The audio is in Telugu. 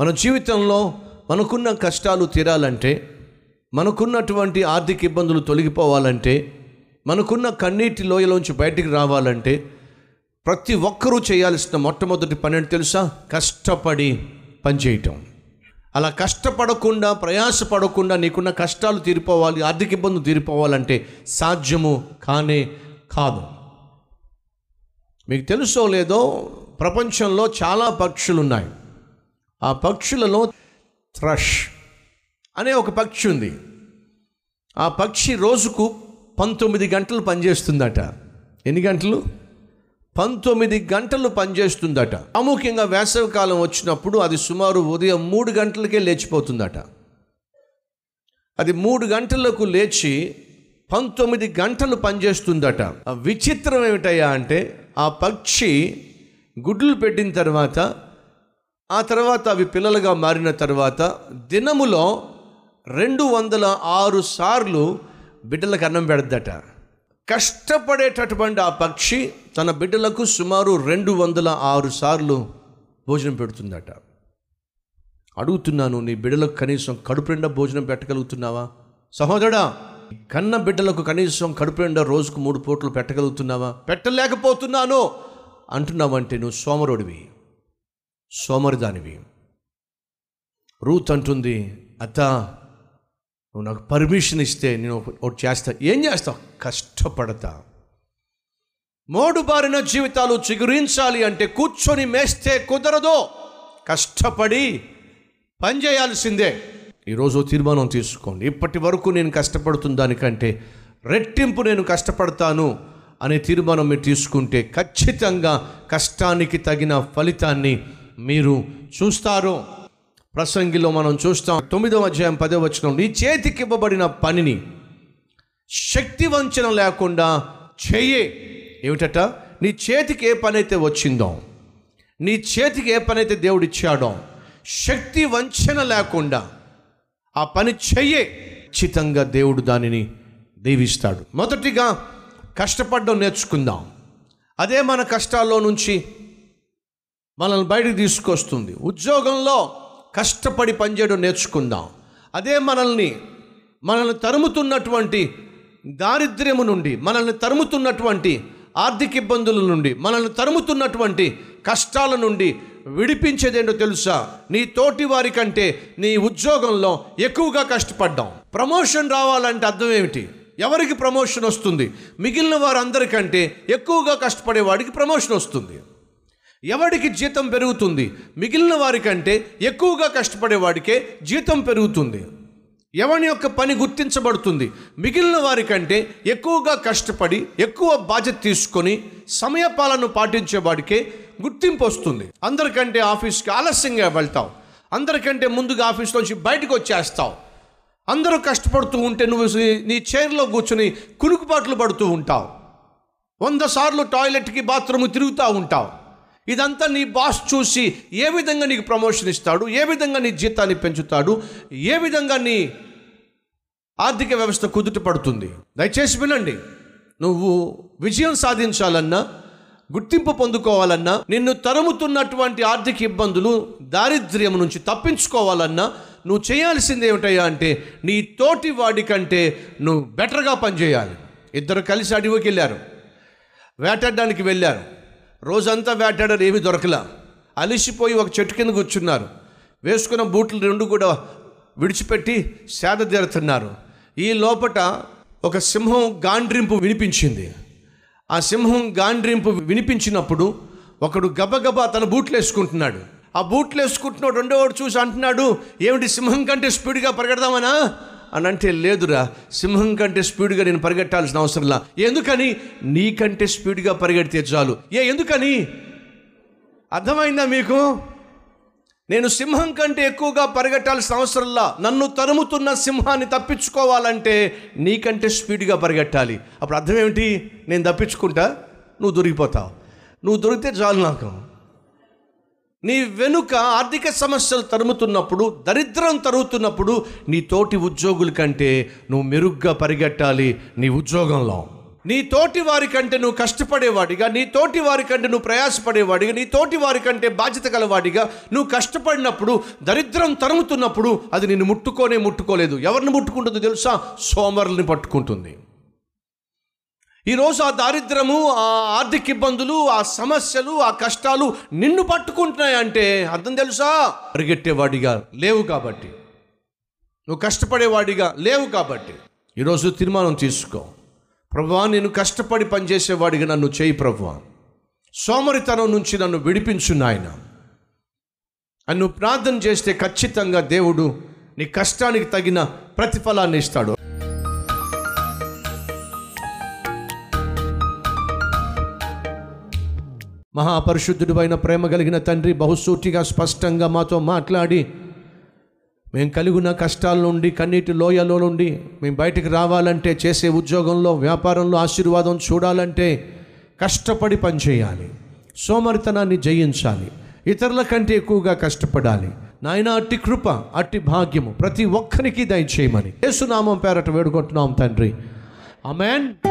మన జీవితంలో మనకున్న కష్టాలు తీరాలంటే మనకున్నటువంటి ఆర్థిక ఇబ్బందులు తొలగిపోవాలంటే మనకున్న కన్నీటి లోయలోంచి బయటికి రావాలంటే ప్రతి ఒక్కరూ చేయాల్సిన మొట్టమొదటి పని అంటే తెలుసా? కష్టపడి పనిచేయటం అలా కష్టపడకుండా ప్రయాసపడకుండా నీకున్న కష్టాలు తీరిపోవాలి ఆర్థిక ఇబ్బందులు తీరిపోవాలంటే సాధ్యము కానే కాదు. మీకు తెలుసో లేదో ప్రపంచంలో చాలా పక్షులు ఉన్నాయి ఆ పక్షులలో థ్రష్ అనే ఒక పక్షి ఉంది. ఆ పక్షి రోజుకు పంతొమ్మిది గంటలు పనిచేస్తుందట. ఎన్ని గంటలు? పంతొమ్మిది గంటలు పనిచేస్తుందట. ప్రాముఖ్యంగా వేసవికాలం వచ్చినప్పుడు అది సుమారు ఉదయం మూడు గంటలకే లేచిపోతుందట. అది మూడు గంటలకు లేచి పంతొమ్మిది గంటలు పనిచేస్తుందట. విచిత్రం ఏమిటయ్యా అంటే ఆ పక్షి గుడ్లు పెట్టిన తర్వాత ఆ తర్వాత అవి పిల్లలుగా మారిన తర్వాత దినములో రెండు వందల ఆరు సార్లు బిడ్డలకు అన్నం పెడద్దట. కష్టపడేటటువంటి ఆ పక్షి తన బిడ్డలకు సుమారు రెండు వందల ఆరు సార్లు భోజనం పెడుతుందట. అడుగుతున్నాను నీ బిడ్డలకు కనీసం కడుపు నిండా భోజనం పెట్టగలుగుతున్నావా? సహోదరుడా కన్న బిడ్డలకు కనీసం కడుపు నిండా రోజుకు మూడు పూటలు పెట్టగలుగుతున్నావా? పెట్టలేకపోతున్నాను అంటున్నావంటే నువ్వు సోమరుడివి. సోమరిదానివి. రూత్ అంటుంది అత్త నువ్వు నాకు పర్మిషన్ ఇస్తే నేను ఒకటి చేస్తా. ఏం చేస్తావు? కష్టపడతా. మోడుబారిన జీవితాలు చిగురించాలి అంటే కూర్చొని మేస్తే కుదరదు. కష్టపడి పని చేయాల్సిందే. ఈరోజు తీర్మానం తీసుకోండి. ఇప్పటి వరకు నేను కష్టపడుతున్న దానికంటే రెట్టింపు నేను కష్టపడతాను అనే తీర్మానం మీరు తీసుకుంటే ఖచ్చితంగా కష్టానికి తగిన ఫలితాన్ని మీరు చూస్తారు? ప్రసంగిలో మనం చూస్తాం. తొమ్మిదవ అధ్యాయం పదవ వచ్చిన నీ చేతికి ఇవ్వబడిన పనిని శక్తి వంచన లేకుండా చెయ్యి ఏమిటట? నీ చేతికి ఏ పని అయితే వచ్చిందో నీ చేతికి ఏ పని అయితే దేవుడు ఇచ్చాడో శక్తి వంచన లేకుండా ఆ పని చెయ్యే ఖచ్చితంగా దేవుడు దానిని దీవిస్తాడు. మొదటిగా కష్టపడడం నేర్చుకుందాం. అదే మన కష్టాల్లో నుంచి మనల్ని బయటకు తీసుకొస్తుంది. ఉద్యోగంలో కష్టపడి పనిచేయడం నేర్చుకుందాం. అదే మనల్ని మనల్ని తరుముతున్నటువంటి దారిద్ర్యము నుండి మనల్ని తరుముతున్నటువంటి ఆర్థిక ఇబ్బందుల నుండి మనల్ని తరుముతున్నటువంటి కష్టాల నుండి విడిపించేదేంటో తెలుసా? నీ తోటి వారి కంటే నీ ఉద్యోగంలో ఎక్కువగా కష్టపడ్డాం. ప్రమోషన్ రావాలంటే అర్థం ఏమిటి? ఎవరికి ప్రమోషన్ వస్తుంది? మిగిలిన వారందరికంటే ఎక్కువగా కష్టపడే వాడికి ప్రమోషన్ వస్తుంది. ఎవడికి జీతం పెరుగుతుంది? మిగిలిన వారికంటే ఎక్కువగా కష్టపడేవాడికే జీతం పెరుగుతుంది. ఎవని యొక్క పని గుర్తించబడుతుంది? మిగిలిన వారికంటే ఎక్కువగా కష్టపడి ఎక్కువ బాధ్యత తీసుకొని సమయపాలను పాటించేవాడికే గుర్తింపు వస్తుంది. అందరికంటే ఆఫీస్కి ఆలస్యంగా వెళ్తావు. అందరికంటే ముందుగా ఆఫీస్ నుంచి బయటకు వచ్చేస్తావు. అందరూ కష్టపడుతూ ఉంటే నువ్వు నీ చైర్లో కూర్చుని కునుకుపాట్లు పడుతూ ఉంటావు. వంద సార్లు టాయిలెట్కి బాత్రూమ్ తిరుగుతూ ఉంటావు. ఇదంతా నీ బాస్ చూసి ఏ విధంగా నీకు ప్రమోషన్ ఇస్తాడు? ఏ విధంగా నీ జీతాన్ని పెంచుతాడు? ఏ విధంగా నీ ఆర్థిక వ్యవస్థ కుదుట పడుతుంది? దయచేసి వినండి. నువ్వు విజయం సాధించాలన్నా గుర్తింపు పొందుకోవాలన్నా నిన్ను తరుముతున్నటువంటి ఆర్థిక ఇబ్బందులు దారిద్ర్యం నుంచి తప్పించుకోవాలన్నా నువ్వు చేయాల్సింది ఏమిటయ్యా అంటే నీ తోటి వాడి కంటే నువ్వు బెటర్గా పనిచేయాలి. ఇద్దరు కలిసి అడవికి వెళ్ళారు. వేటాడడానికి వెళ్ళారు. రోజంతా వేటాడారు ఏమీ దొరకలా. అలిసిపోయి ఒక చెట్టు కింద కూర్చున్నారు. వేసుకున్న బూట్లు రెండు కూడా విడిచిపెట్టి సేద తీరుతున్నారు. ఈ లోపట ఒక సింహం గాండ్రింపు వినిపించింది. ఆ సింహం గాండ్రింపు వినిపించినప్పుడు ఒకడు గబగబా తన బూట్లు వేసుకుంటున్నాడు. ఆ బూట్లు వేసుకుంటున్నాడు రెండోవాడు చూసి అంటున్నాడు ఏమిటి సింహం కంటే స్పీడ్గా పరిగెడదామనా? అని అంటే లేదురా సింహం కంటే స్పీడ్గా నేను పరిగెట్టాల్సిన అవసరంలా ఎందుకని? నీకంటే స్పీడ్గా పరిగెడితే చాలు. ఏ ఎందుకని? అర్థమైందా మీకు? నేను సింహం కంటే ఎక్కువగా పరిగెట్టాల్సిన అవసరంలా నన్ను తరుముతున్న సింహాన్ని తప్పించుకోవాలంటే నీకంటే స్పీడ్గా పరిగెట్టాలి. అప్పుడు అర్థం ఏమిటి? నేను తప్పించుకుంటా నువ్వు దొరికిపోతావు. నువ్వు దొరికితే చాలు నాకు. నీ వెనుక ఆర్థిక సమస్యలు తరుముతున్నప్పుడు దరిద్రం తరుగుతున్నప్పుడు నీ తోటి ఉద్యోగుల కంటే నువ్వు మెరుగ్గా పరిగెట్టాలి నీ ఉద్యోగంలో. నీ తోటి వారి కంటే నువ్వు కష్టపడేవాడిగా నీ తోటి వారి కంటే నువ్వు ప్రయాసపడేవాడిగా నీ తోటి వారి కంటే బాధ్యత గలవాడిగా నువ్వు కష్టపడినప్పుడు దరిద్రం తరుముతున్నప్పుడు అది నిన్ను ముట్టుకోనే ముట్టుకోలేదు. ఎవరిని ముట్టుకుంటుందో తెలుసా? సోమరుల్ని పట్టుకుంటుంది. ఈరోజు ఆ దారిద్రము ఆ ఆర్థిక ఇబ్బందులు ఆ సమస్యలు ఆ కష్టాలు నిన్ను పట్టుకుంటున్నాయి అంటే అర్థం తెలుసా? పరిగెట్టేవాడిగా లేవు కాబట్టి. నువ్వు కష్టపడేవాడిగా లేవు కాబట్టి. ఈరోజు తీర్మానం తీసుకో. ప్రభువా నేను కష్టపడి పనిచేసేవాడిగా నన్ను చేయి ప్రభువా. సోమరితనం నుంచి నన్ను విడిపించు నాయన. అని నువ్వు ప్రార్థన చేస్తే ఖచ్చితంగా దేవుడు నీ కష్టానికి తగిన ప్రతిఫలాన్ని ఇస్తాడు. మహాపరిశుద్ధుడు అయిన ప్రేమ కలిగిన తండ్రి బహుసూటిగా స్పష్టంగా మాతో మాట్లాడి మేము కలిగిన కష్టాల నుండి కన్నీటి లోయలో నుండి మేము బయటికి రావాలంటే చేసే ఉద్యోగంలో వ్యాపారంలో ఆశీర్వాదం చూడాలంటే కష్టపడి పనిచేయాలి సోమరితనాన్ని జయించాలి. ఇతరుల కంటే ఎక్కువగా కష్టపడాలి. నాయన అట్టి కృప అట్టి భాగ్యము ప్రతి ఒక్కరికి దయచేయమని. యేసునామం పేరట వేడుకుంటున్నాం తండ్రి. అమెన్